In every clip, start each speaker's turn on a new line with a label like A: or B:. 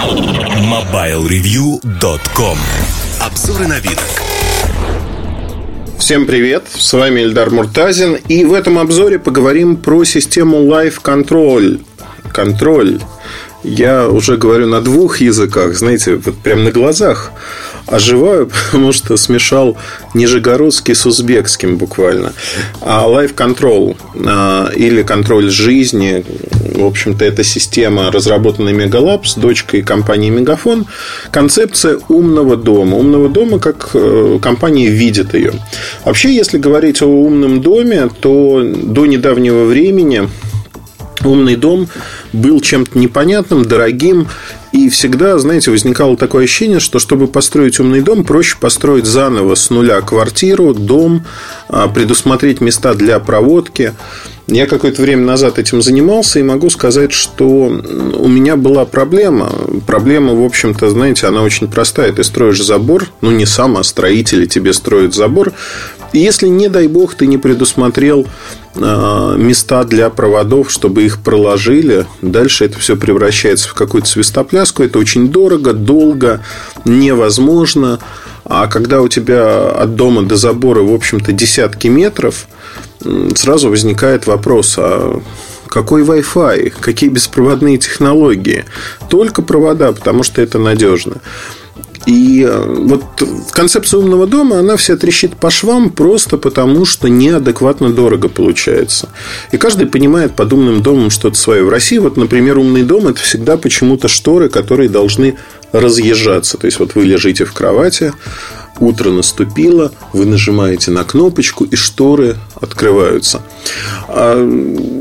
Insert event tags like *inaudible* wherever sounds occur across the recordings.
A: MobileReview.com Обзоры на вид.
B: Всем привет, с вами Эльдар Муртазин И в этом обзоре поговорим про систему Live Control Контроль я уже говорю на двух языках, знаете, вот прям на глазах оживаю, *laughs* потому что смешал нижегородский с узбекским буквально. А Life Control а, или контроль жизни, в общем-то, это система, разработанная Megalabs, дочкой компании Мегафон. Концепция умного дома. Умного дома, как э, компания видит ее. Вообще, если говорить о умном доме, то до недавнего времени умный дом был чем-то непонятным, дорогим. И всегда, знаете, возникало такое ощущение, что чтобы построить умный дом, проще построить заново с нуля квартиру, дом, а, предусмотреть места для проводки. Я какое-то время назад этим занимался и могу сказать, что у меня была проблема. Проблема, в общем-то, знаете, она очень простая. Ты строишь забор, ну не сам, а строители тебе строят забор. И если, не дай бог, ты не предусмотрел а, места для проводов, чтобы их проложили. Дальше это все превращается в какую-то свистопляску. Это очень дорого, долго, невозможно. А когда у тебя от дома до забора, в общем-то, десятки метров, сразу возникает вопрос, а какой Wi-Fi, какие беспроводные технологии? Только провода, потому что это надежно. И э, вот концепция умного дома, она вся трещит по швам просто потому, что неадекватно дорого получается. И каждый понимает под умным домом что-то свое. В России, вот, например, умный дом – это всегда почему-то шторы, которые должны разъезжаться. То есть, вот вы лежите в кровати, утро наступило, вы нажимаете на кнопочку, и шторы открываются. А,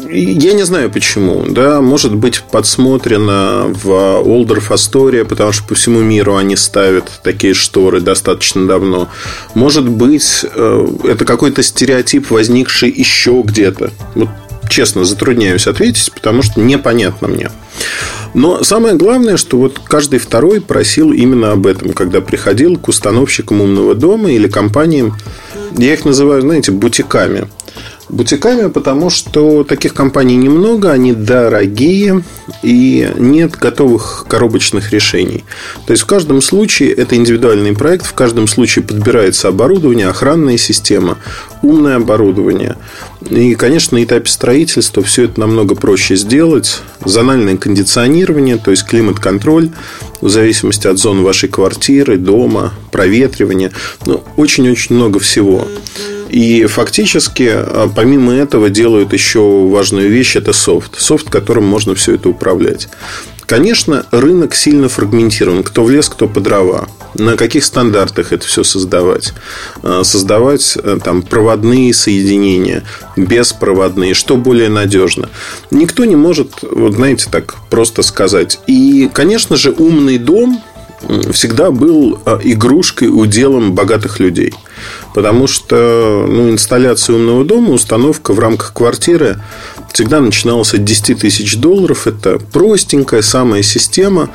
B: я не знаю почему. Да, может быть, подсмотрено в Олдорф Астория, потому что по всему миру они ставят такие шторы достаточно давно. Может быть, э, это какой-то стереотип, возникший еще где-то. Вот честно затрудняюсь ответить, потому что непонятно мне. Но самое главное, что вот каждый второй просил именно об этом, когда приходил к установщикам умного дома или компаниям. Я их называю, знаете, бутиками. Бутиками, потому что таких компаний немного, они дорогие и нет готовых коробочных решений. То есть в каждом случае это индивидуальный проект, в каждом случае подбирается оборудование, охранная система, умное оборудование. И, конечно, на этапе строительства все это намного проще сделать. Зональное кондиционирование, то есть климат-контроль, в зависимости от зоны вашей квартиры, дома, проветривания. Ну, очень-очень много всего. И фактически, а, помимо этого, делают еще важную вещь – это софт. Софт, которым можно все это управлять. Конечно, рынок сильно фрагментирован. Кто в лес, кто по дрова. На каких стандартах это все создавать? А, создавать э, там проводные соединения, беспроводные, что более надежно. Никто не может, вот знаете, так просто сказать. И, конечно же, умный дом всегда был а, игрушкой, уделом богатых людей. Потому что ну, инсталляция умного дома, установка в рамках квартиры всегда начиналась от 10 тысяч долларов. Это простенькая самая система,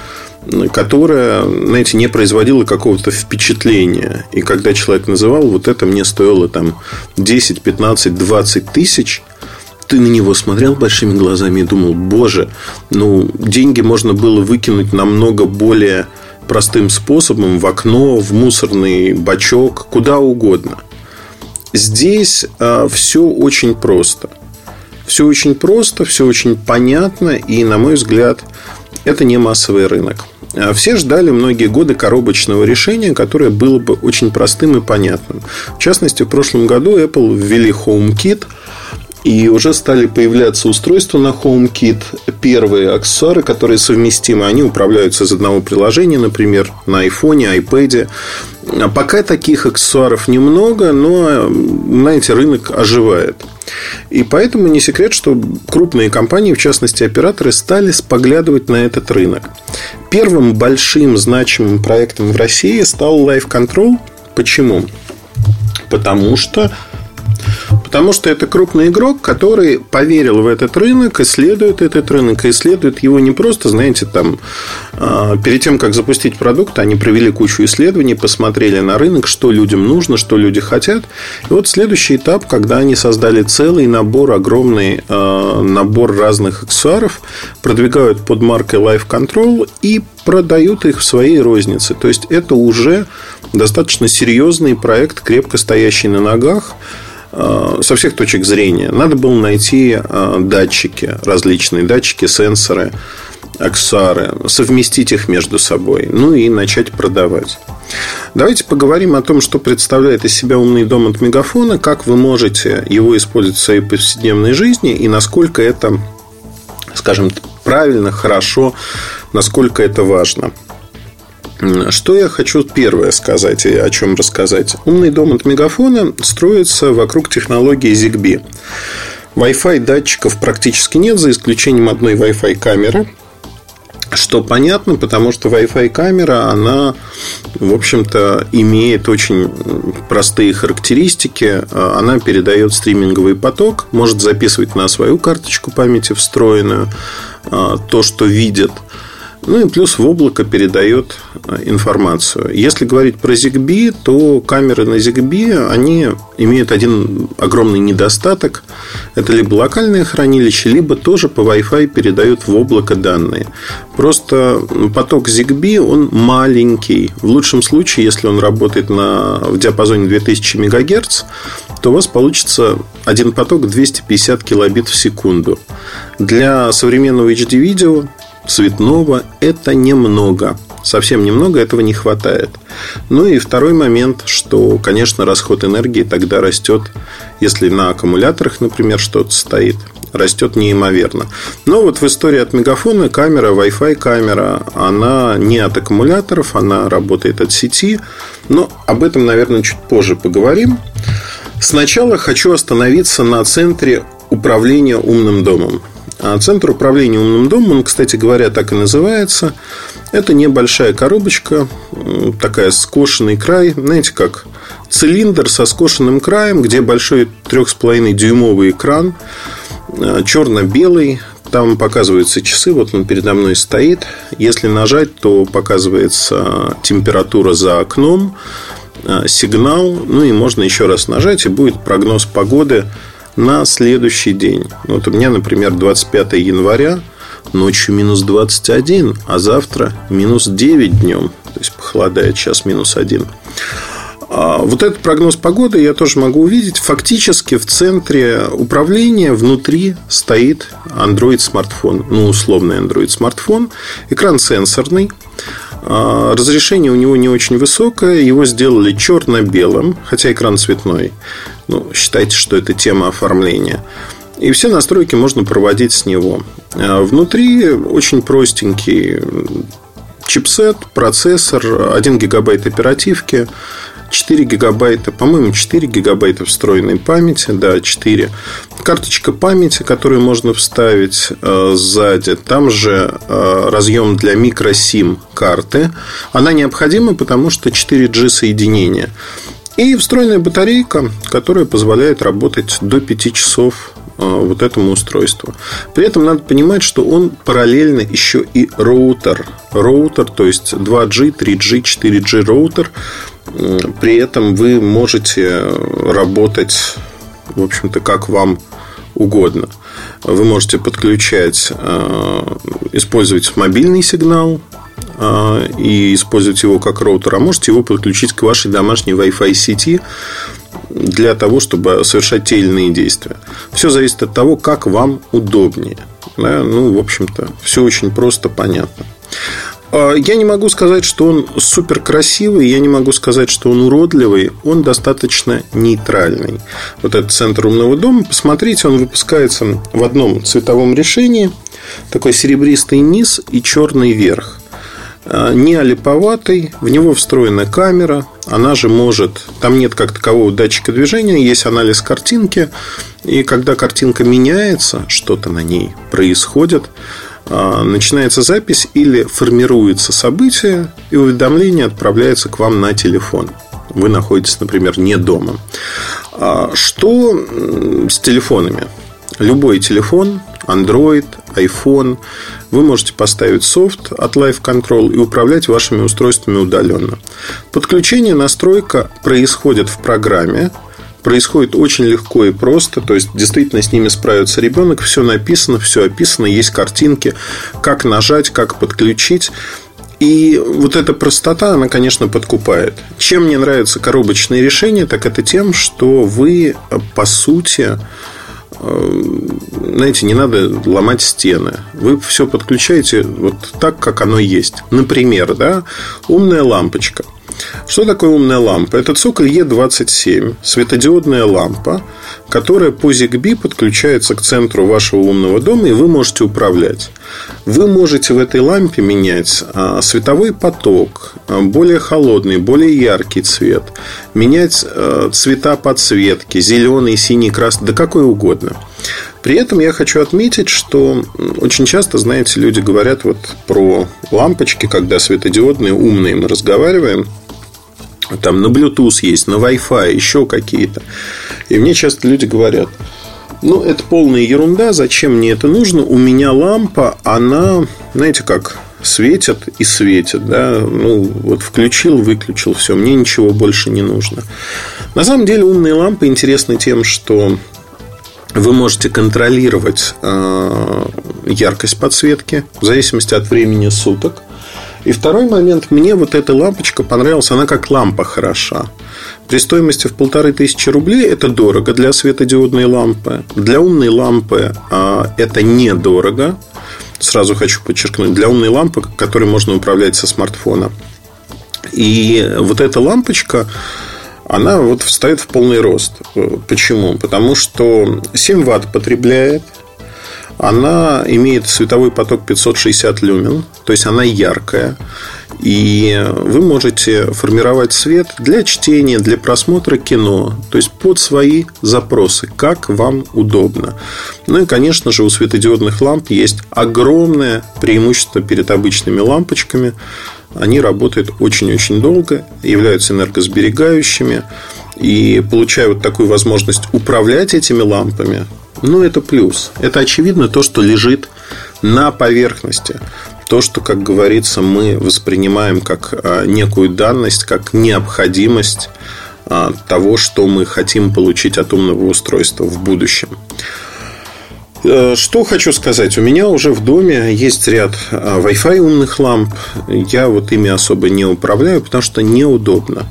B: которая, знаете, не производила какого-то впечатления. И когда человек называл, вот это мне стоило там 10, 15, 20 тысяч – ты на него смотрел большими глазами и думал, боже, ну, деньги можно было выкинуть намного более простым способом в окно, в мусорный бачок, куда угодно. Здесь э, все очень просто. Все очень просто, все очень понятно, и, на мой взгляд, это не массовый рынок. А все ждали многие годы коробочного решения, которое было бы очень простым и понятным. В частности, в прошлом году Apple ввели HomeKit – и уже стали появляться устройства на HomeKit. Первые аксессуары, которые совместимы, они управляются из одного приложения, например, на iPhone, iPad. А пока таких аксессуаров немного, но, знаете, рынок оживает. И поэтому не секрет, что крупные компании, в частности операторы, стали споглядывать на этот рынок. Первым большим значимым проектом в России стал Life Control. Почему? Потому что Потому что это крупный игрок, который поверил в этот рынок, исследует этот рынок, и исследует его не просто, знаете, там, а, перед тем, как запустить продукт, они провели кучу исследований, посмотрели на рынок, что людям нужно, что люди хотят. И вот следующий этап, когда они создали целый набор, огромный а, набор разных аксессуаров, продвигают под маркой Life Control и продают их в своей рознице. То есть это уже достаточно серьезный проект, крепко стоящий на ногах со всех точек зрения. Надо было найти э, датчики, различные датчики, сенсоры, аксессуары, совместить их между собой, ну и начать продавать. Давайте поговорим о том, что представляет из себя умный дом от Мегафона, как вы можете его использовать в своей повседневной жизни и насколько это, скажем, правильно, хорошо, насколько это важно. Что я хочу первое сказать и о чем рассказать? Умный дом от Мегафона строится вокруг технологии ZigBee. Wi-Fi датчиков практически нет, за исключением одной Wi-Fi камеры. Что понятно, потому что Wi-Fi камера, она, в общем-то, имеет очень простые характеристики. Она передает стриминговый поток, может записывать на свою карточку памяти встроенную а, то, что видит – ну и плюс в облако передает э, информацию. Если говорить про ZigBee, то камеры на ZigBee, они имеют один огромный недостаток. Это либо локальное хранилище, либо тоже по Wi-Fi передают в облако данные. Просто поток ZigBee, он маленький. В лучшем случае, если он работает на, в диапазоне 2000 МГц, то у вас получится один поток 250 килобит в секунду. Для современного HD-видео цветного – это немного. Совсем немного этого не хватает. Ну и второй момент, что, конечно, расход энергии тогда растет, если на аккумуляторах, например, что-то стоит, растет неимоверно. Но вот в истории от Мегафона камера, Wi-Fi камера, она не от аккумуляторов, она работает от сети. Но об этом, наверное, чуть позже поговорим. Сначала хочу остановиться на центре управления умным домом. А центр управления умным домом, он, кстати говоря, так и называется. Это небольшая коробочка, такая скошенный край, знаете, как цилиндр со скошенным краем, где большой 3,5 дюймовый экран, э, черно-белый, там показываются часы, вот он передо мной стоит. Если нажать, то показывается температура за окном, э, сигнал, ну и можно еще раз нажать, и будет прогноз погоды на следующий день. Вот у меня, например, 25 января, ночью минус 21, а завтра минус 9 днем. То есть похолодает сейчас минус 1. А вот этот прогноз погоды я тоже могу увидеть. Фактически в центре управления внутри стоит Android смартфон, ну условный Android смартфон, экран сенсорный, Разрешение у него не очень высокое, его сделали черно-белым, хотя экран цветной. Ну, считайте, что это тема оформления. И все настройки можно проводить с него. А, внутри очень простенький чипсет, процессор, 1 гигабайт оперативки, 4 гигабайта, по-моему, 4 гигабайта встроенной памяти, да, 4. Карточка памяти, которую можно вставить э, сзади. Там же э, разъем для микросим карты. Она необходима, потому что 4G соединение. И встроенная батарейка, которая позволяет работать до 5 часов вот этому устройству. При этом надо понимать, что он параллельно еще и роутер. Роутер, то есть 2G, 3G, 4G роутер при этом вы можете работать, в общем-то, как вам угодно. Вы можете подключать, э, использовать мобильный сигнал э, и использовать его как роутер, а можете его подключить к вашей домашней Wi-Fi сети для того, чтобы совершать те или иные действия. Все зависит от того, как вам удобнее. Да? Ну, в общем-то, все очень просто, понятно. А, я не могу сказать, что он супер красивый, я не могу сказать, что он уродливый, он достаточно нейтральный. Вот этот центр умного дома, посмотрите, он выпускается в одном цветовом решении, такой серебристый низ и черный верх не олиповатый, в него встроена камера, она же может, там нет как такового датчика движения, есть анализ картинки, и когда картинка меняется, что-то на ней происходит, а, начинается запись или формируется событие, и уведомление отправляется к вам на телефон. Вы находитесь, например, не дома. А что с телефонами? Любой телефон, Android, iPhone, вы можете поставить софт от Live Control и управлять вашими устройствами удаленно. Подключение, настройка происходит в программе, происходит очень легко и просто. То есть, действительно, с ними справится ребенок. Все написано, все описано, есть картинки, как нажать, как подключить. И вот эта простота, она, конечно, подкупает. Чем мне нравятся коробочные решения, так это тем, что вы, по сути, знаете, не надо ломать стены. Вы все подключаете вот так, как оно есть. Например, да, умная лампочка. Что такое умная лампа? Это цоколь Е27, светодиодная лампа, которая по ZigBee подключается к центру вашего умного дома, и вы можете управлять. Вы можете в этой лампе менять а, световой поток, а, более холодный, более яркий цвет, менять а, цвета подсветки, зеленый, синий, красный, да какой угодно. При этом я хочу отметить, что очень часто, знаете, люди говорят вот про лампочки, когда светодиодные, умные мы разговариваем – там на Bluetooth есть, на Wi-Fi, еще какие-то. И мне часто люди говорят, ну, это полная ерунда, зачем мне это нужно? У меня лампа, она, знаете как, светит и светит, да, ну, вот включил, выключил, все, мне ничего больше не нужно. На самом деле умные лампы интересны тем, что вы можете контролировать э, яркость подсветки в зависимости от времени суток. И второй момент, мне вот эта лампочка понравилась, она как лампа хороша. При стоимости в полторы тысячи рублей это дорого для светодиодной лампы. Для умной лампы а, это недорого. Сразу хочу подчеркнуть, для умной лампы, которой можно управлять со смартфона. И вот эта лампочка, она вот встает в полный рост. Почему? Потому что 7 ватт потребляет, она имеет световой поток 560 люмен, то есть она яркая. И вы можете формировать свет для чтения, для просмотра кино, то есть под свои запросы, как вам удобно. Ну и, конечно же, у светодиодных ламп есть огромное преимущество перед обычными лампочками. Они работают очень-очень долго, являются энергосберегающими. И получая вот такую возможность управлять этими лампами, ну, это плюс. Это очевидно то, что лежит на поверхности. То, что, как говорится, мы воспринимаем как а, некую данность, как необходимость а, того, что мы хотим получить от умного устройства в будущем. Э, что хочу сказать. У меня уже в доме есть ряд а, Wi-Fi умных ламп. Я вот ими особо не управляю, потому что неудобно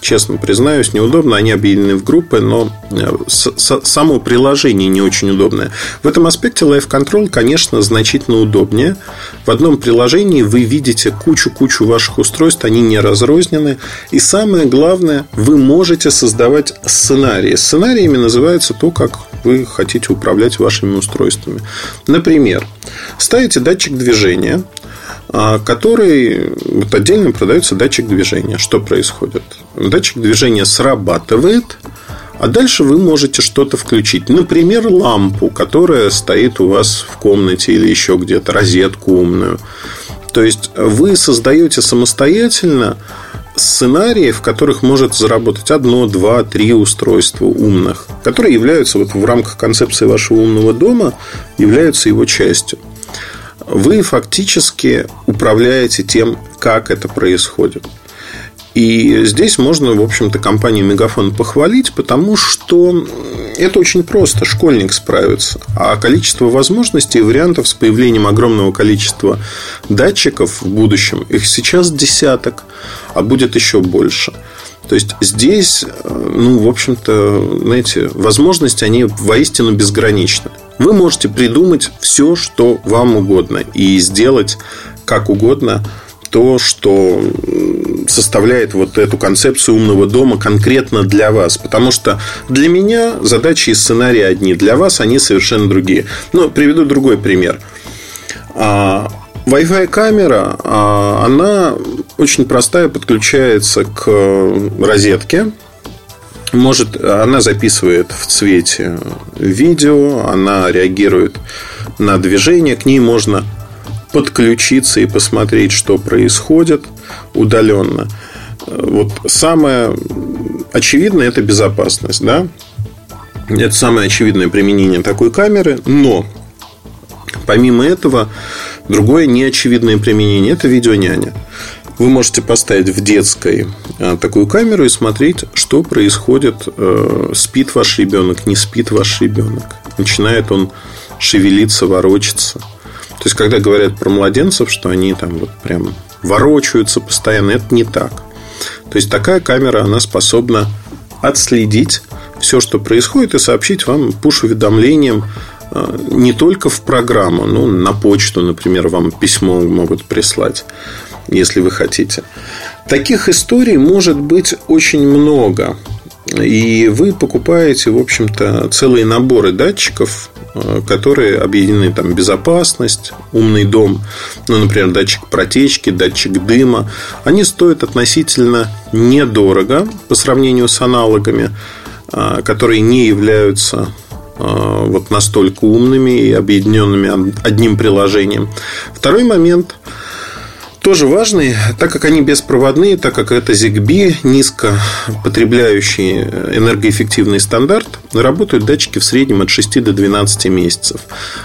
B: честно признаюсь, неудобно. Они объединены в группы, но э, само приложение не очень удобное. В этом аспекте Live Control, конечно, значительно удобнее. В одном приложении вы видите кучу-кучу ваших устройств, они не разрознены. И самое главное, вы можете создавать сценарии. Сценариями называется то, как вы хотите управлять вашими устройствами. Например, ставите датчик движения – а, который вот отдельно продается датчик движения. Что происходит? Датчик движения срабатывает, а дальше вы можете что-то включить. Например, лампу, которая стоит у вас в комнате или еще где-то, розетку умную. То есть вы создаете самостоятельно сценарии, в которых может заработать одно, два, три устройства умных, которые являются вот в рамках концепции вашего умного дома, являются его частью вы фактически управляете тем, как это происходит. И здесь можно, в общем-то, компанию Мегафон похвалить, потому что это очень просто. Школьник справится. А количество возможностей и вариантов с появлением огромного количества датчиков в будущем, их сейчас десяток, а будет еще больше. То есть здесь, ну, в общем-то, знаете, возможности, они воистину безграничны. Вы можете придумать все, что вам угодно, и сделать как угодно то, что составляет вот эту концепцию умного дома конкретно для вас. Потому что для меня задачи и сценарии одни, для вас они совершенно другие. Но приведу другой пример. А, Wi-Fi камера, а, она очень простая, подключается к розетке может, она записывает в цвете видео, она реагирует на движение, к ней можно подключиться и посмотреть, что происходит удаленно. Вот самое очевидно, это безопасность, да? Это самое очевидное применение такой камеры, но помимо этого, другое неочевидное применение – это видеоняня. Вы можете поставить в детской а, такую камеру и смотреть, что происходит, э, спит ваш ребенок, не спит ваш ребенок. Начинает он шевелиться, ворочаться. То есть, когда говорят про младенцев, что они там вот прям ворочаются постоянно, это не так. То есть, такая камера, она способна отследить все, что происходит, и сообщить вам пуш-уведомлением а, не только в программу, ну, на почту, например, вам письмо могут прислать, если вы хотите. Таких историй может быть очень много. И вы покупаете, в общем-то, целые наборы датчиков, э, которые объединены там безопасность, умный дом, ну, например, датчик протечки, датчик дыма. Они стоят относительно недорого по сравнению с аналогами, э, которые не являются э, вот настолько умными и объединенными одним приложением. Второй момент – тоже важный, так как они беспроводные, так как это ZigBee, низко потребляющий энергоэффективный стандарт, работают датчики в среднем от 6 до 12 месяцев.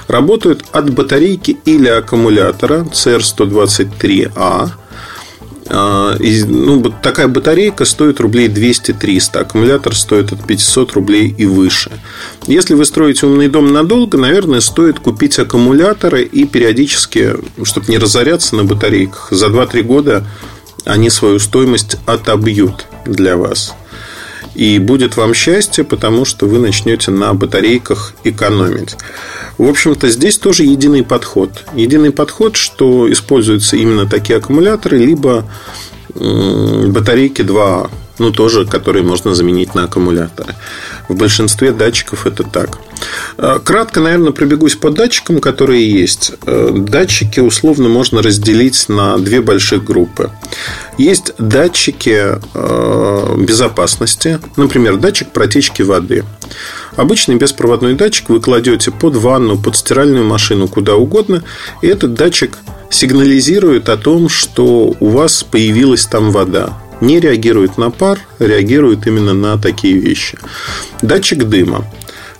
B: Работают от батарейки или аккумулятора CR123A а, ну, вот такая батарейка стоит рублей 200-300, аккумулятор стоит от 500 рублей и выше. Если вы строите умный дом надолго, наверное, стоит купить аккумуляторы и периодически, чтобы не разоряться на батарейках, за 2-3 года они свою стоимость отобьют для вас. И будет вам счастье, потому что вы начнете на батарейках экономить. В общем-то, здесь тоже единый подход. Единый подход, что используются именно такие аккумуляторы, либо батарейки 2А ну, тоже, которые можно заменить на аккумуляторы. В большинстве датчиков это так. Э, кратко, наверное, пробегусь по датчикам, которые есть. Э, датчики условно можно разделить на две больших группы. Есть датчики э, безопасности, например, датчик протечки воды. Обычный беспроводной датчик вы кладете под ванну, под стиральную машину, куда угодно, и этот датчик сигнализирует о том, что у вас появилась там вода не реагирует на пар, реагирует именно на такие вещи. Датчик дыма.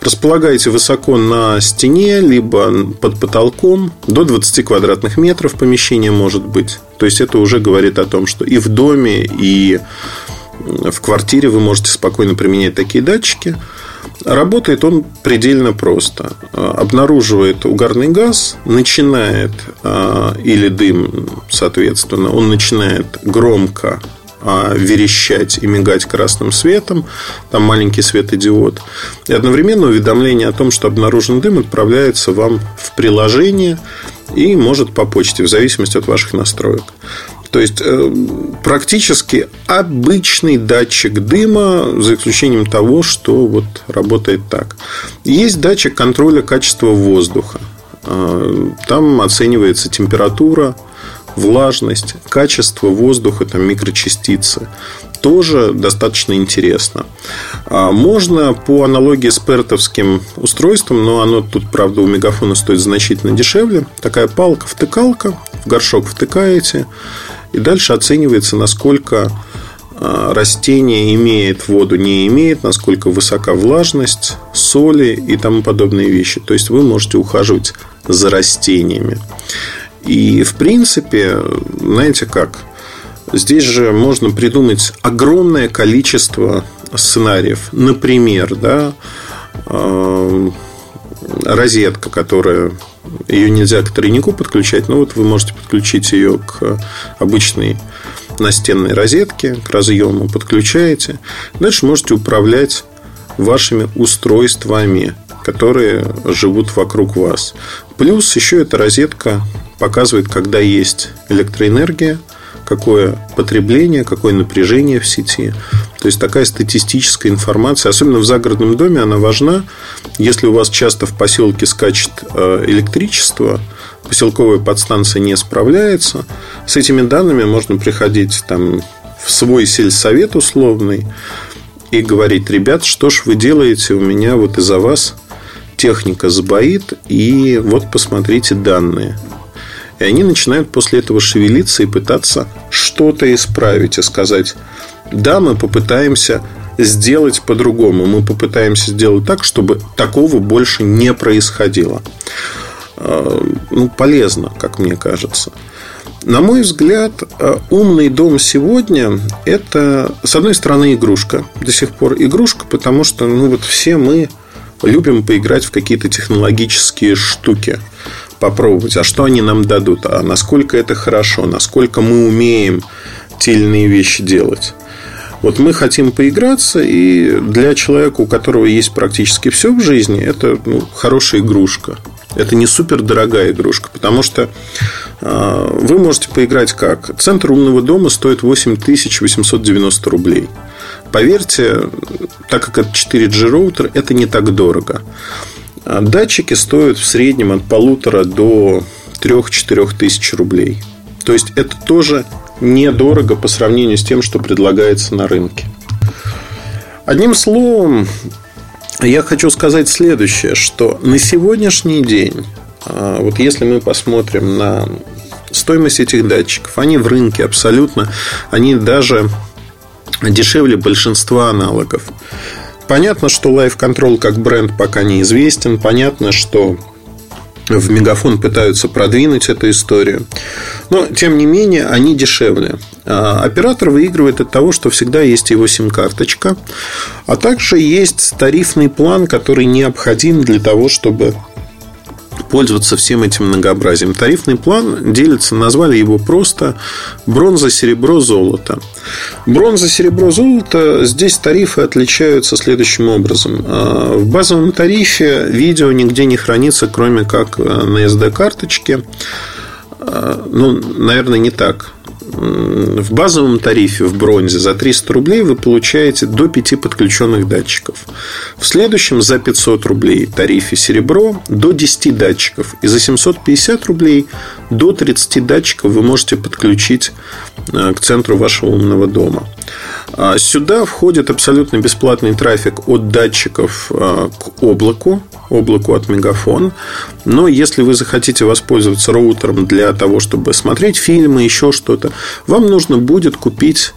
B: Располагаете высоко на стене, либо под потолком, до 20 квадратных метров помещение может быть. То есть это уже говорит о том, что и в доме, и в квартире вы можете спокойно применять такие датчики. Работает он предельно просто. Обнаруживает угарный газ, начинает, а, или дым, соответственно, он начинает громко верещать и мигать красным светом. Там маленький светодиод. И одновременно уведомление о том, что обнаружен дым, отправляется вам в приложение и может по почте, в зависимости от ваших настроек. То есть э, практически обычный датчик дыма, за исключением того, что вот работает так. Есть датчик контроля качества воздуха. Э, там оценивается температура, влажность, качество воздуха, там, микрочастицы. Тоже достаточно интересно. А, можно по аналогии с пертовским устройством, но оно тут, правда, у мегафона стоит значительно дешевле. Такая палка-втыкалка, в горшок втыкаете, и дальше оценивается, насколько а, растение имеет воду, не имеет, насколько высока влажность, соли и тому подобные вещи. То есть вы можете ухаживать за растениями. И, в принципе, знаете как, здесь же можно придумать огромное количество сценариев. Например, да, э, розетка, которая ее нельзя к тройнику подключать, но вот вы можете подключить ее к обычной настенной розетке, к разъему подключаете. Дальше можете управлять вашими устройствами, которые живут вокруг вас. Плюс еще эта розетка показывает, когда есть электроэнергия, какое потребление, какое напряжение в сети. То есть такая статистическая информация, особенно в загородном доме, она важна. Если у вас часто в поселке скачет э, электричество, поселковая подстанция не справляется, с этими данными можно приходить там, в свой сельсовет условный и говорить, ребят, что ж вы делаете, у меня вот из-за вас техника сбоит, и вот посмотрите данные. И они начинают после этого шевелиться и пытаться что-то исправить и сказать, да, мы попытаемся сделать по-другому. Мы попытаемся сделать так, чтобы такого больше не происходило. Э, ну, полезно, как мне кажется. На мой взгляд, э, умный дом сегодня – это, с одной стороны, игрушка. До сих пор игрушка, потому что ну, вот все мы любим поиграть в какие-то технологические штуки попробовать, а что они нам дадут, а насколько это хорошо, насколько мы умеем те или иные вещи делать. Вот мы хотим поиграться, и для человека, у которого есть практически все в жизни, это ну, хорошая игрушка. Это не супер дорогая игрушка, потому что э, вы можете поиграть как? Центр умного дома стоит 8890 рублей. Поверьте, так как это 4G роутер, это не так дорого. А датчики стоят в среднем от полутора до 3-4 тысяч рублей. То есть это тоже недорого по сравнению с тем, что предлагается на рынке. Одним словом, я хочу сказать следующее, что на сегодняшний день, а, вот если мы посмотрим на стоимость этих датчиков, они в рынке абсолютно, они даже дешевле большинства аналогов. Понятно, что Life Control как бренд пока неизвестен. Понятно, что в Мегафон пытаются продвинуть эту историю. Но, тем не менее, они дешевле. А оператор выигрывает от того, что всегда есть его сим-карточка, а также есть тарифный план, который необходим для того, чтобы пользоваться всем этим многообразием. Тарифный план делится, назвали его просто бронза, серебро, золото. Бронза, серебро, золото. Здесь тарифы отличаются следующим образом. А, в базовом тарифе видео нигде не хранится, кроме как э, на SD-карточке. А, ну, наверное, не так в базовом тарифе в бронзе за 300 рублей вы получаете до 5 подключенных датчиков. В следующем за 500 рублей тарифе серебро до 10 датчиков. И за 750 рублей до 30 датчиков вы можете подключить э, к центру вашего умного дома. А сюда входит абсолютно бесплатный трафик от датчиков э, к облаку, облаку от Мегафон. Но если вы захотите воспользоваться роутером для того, чтобы смотреть фильмы, еще что-то, вам нужно будет купить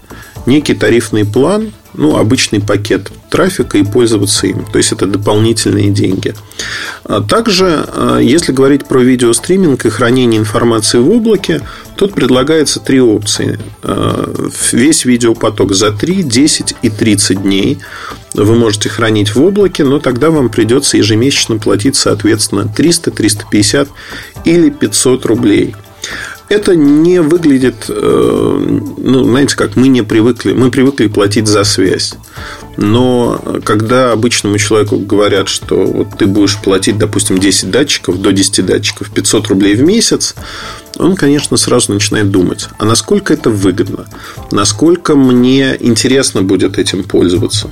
B: некий тарифный план, ну, обычный пакет трафика и пользоваться им. То есть, это дополнительные деньги. А также, а, если говорить про видеостриминг и хранение информации в облаке, тут предлагается три опции. А, весь видеопоток за 3, 10 и 30 дней вы можете хранить в облаке, но тогда вам придется ежемесячно платить, соответственно, 300, 350 или 500 рублей это не выглядит, э, ну, знаете, как мы не привыкли, мы привыкли платить за связь. Но когда обычному человеку говорят, что вот ты будешь платить, допустим, 10 датчиков, до 10 датчиков, 500 рублей в месяц, он, конечно, сразу начинает думать, а насколько это выгодно, насколько мне интересно будет этим пользоваться.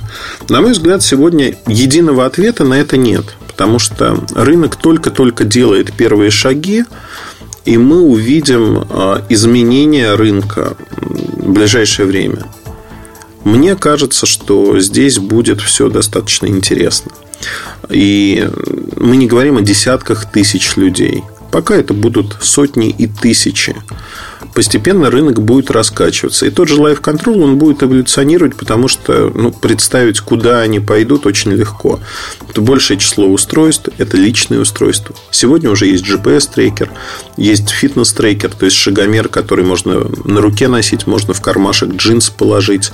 B: На мой взгляд, сегодня единого ответа на это нет, потому что рынок только-только делает первые шаги, и мы увидим а, изменения рынка в ближайшее время. Мне кажется, что здесь будет все достаточно интересно. И мы не говорим о десятках тысяч людей. Пока это будут сотни и тысячи постепенно рынок будет раскачиваться. И тот же Life Control, он будет эволюционировать, потому что ну, представить, куда они пойдут, очень легко. Это большее число устройств, это личные устройства. Сегодня уже есть GPS-трекер, есть фитнес-трекер, то есть шагомер, который можно на руке носить, можно в кармашек джинс положить,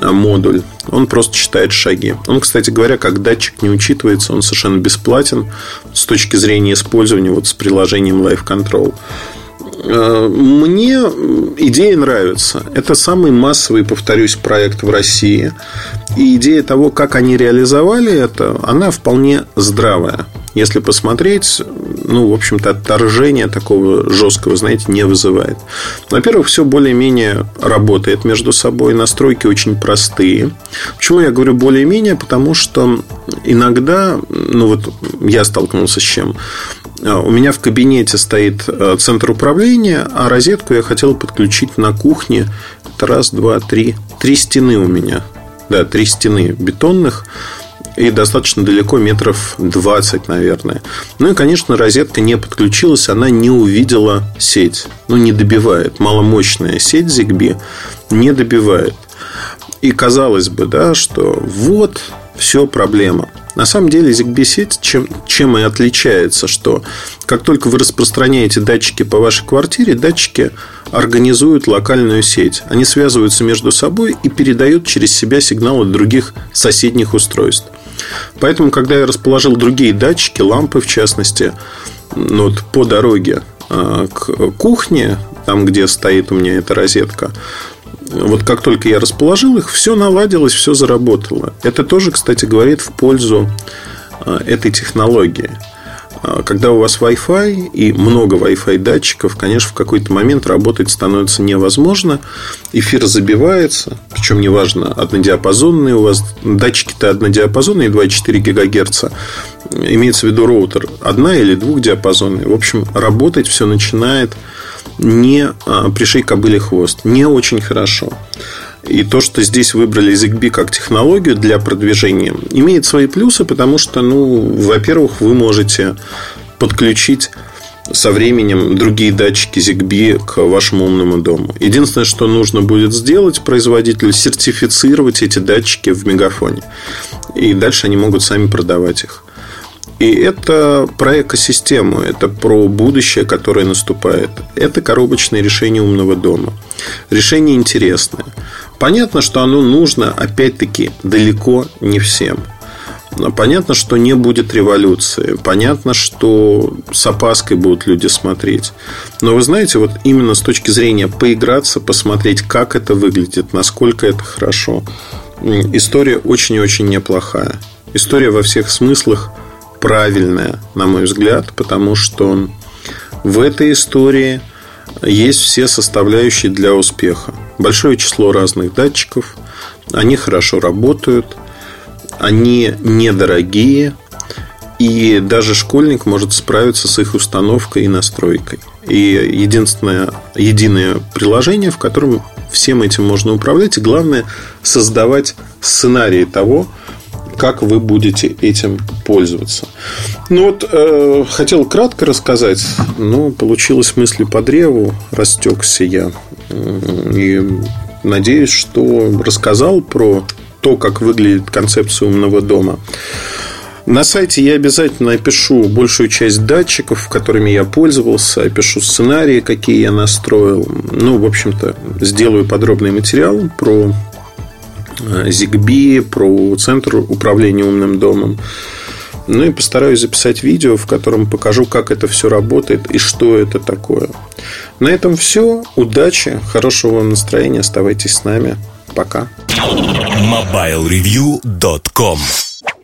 B: а, модуль. Он просто считает шаги. Он, кстати говоря, как датчик не учитывается, он совершенно бесплатен с точки зрения использования вот с приложением Life Control. Э, мне идея нравится. Это самый массовый, повторюсь, проект в России. И идея того, как они реализовали это, она вполне здравая. Если посмотреть, ну, в общем-то, отторжения такого жесткого, знаете, не вызывает. Во-первых, все более-менее работает между собой. Настройки очень простые. Почему я говорю более-менее? Потому что иногда, ну, вот я столкнулся с чем. А, у меня в кабинете стоит э, центр управления, а розетку я хотел подключить на кухне. Это раз, два, три. Три стены у меня. Да, три стены бетонных. И достаточно далеко, метров 20, наверное. Ну и, конечно, розетка не подключилась, она не увидела сеть. Ну, не добивает. Маломощная сеть ZigBee не добивает. И казалось бы, да, что вот все проблема. На самом деле ZigBee сеть чем, чем и отличается, что как только вы распространяете датчики по вашей квартире, датчики организуют локальную сеть. Они связываются между собой и передают через себя сигналы других соседних устройств. Поэтому, когда я расположил другие датчики, лампы в частности, ну, вот по дороге а, к кухне, там, где стоит у меня эта розетка, вот как только я расположил их, все наладилось, все заработало. Это тоже, кстати, говорит в пользу а, этой технологии. А, когда у вас Wi-Fi и много Wi-Fi датчиков, конечно, в какой-то момент работать становится невозможно. Эфир забивается, причем неважно, однодиапазонные у вас датчики-то однодиапазонные 2,4 ГГц. Имеется в виду роутер одна или двухдиапазонный. В общем, работать все начинает не а, пришей кобыле хвост. Не очень хорошо. И то, что здесь выбрали ZigBee как технологию для продвижения, имеет свои плюсы, потому что, ну, во-первых, вы можете подключить со временем другие датчики ZigBee к вашему умному дому. Единственное, что нужно будет сделать производителю, сертифицировать эти датчики в мегафоне. И дальше они могут сами продавать их. И это про экосистему, это про будущее, которое наступает. Это коробочное решение умного дома. Решение интересное. Понятно, что оно нужно, опять-таки, далеко не всем. Но понятно, что не будет революции. Понятно, что с опаской будут люди смотреть. Но вы знаете, вот именно с точки зрения поиграться, посмотреть, как это выглядит, насколько это хорошо, история очень и очень неплохая. История во всех смыслах правильная, на мой взгляд, потому что в этой истории есть все составляющие для успеха. Большое число разных датчиков, они хорошо работают, они недорогие, и даже школьник может справиться с их установкой и настройкой. И единственное, единое приложение, в котором всем этим можно управлять, и главное создавать сценарии того, как вы будете этим пользоваться. Ну вот, э, хотел кратко рассказать, но получилось мысли по древу, растекся я. И надеюсь, что рассказал про то, как выглядит концепция умного дома. На сайте я обязательно опишу большую часть датчиков, которыми я пользовался, опишу сценарии, какие я настроил. Ну, в общем-то, сделаю подробный материал про ZigBee, про центр управления умным домом. Ну и постараюсь записать видео, в котором покажу, как это все работает и что это такое. На этом все. Удачи, хорошего настроения. Оставайтесь с нами. Пока.
A: MobileReview.com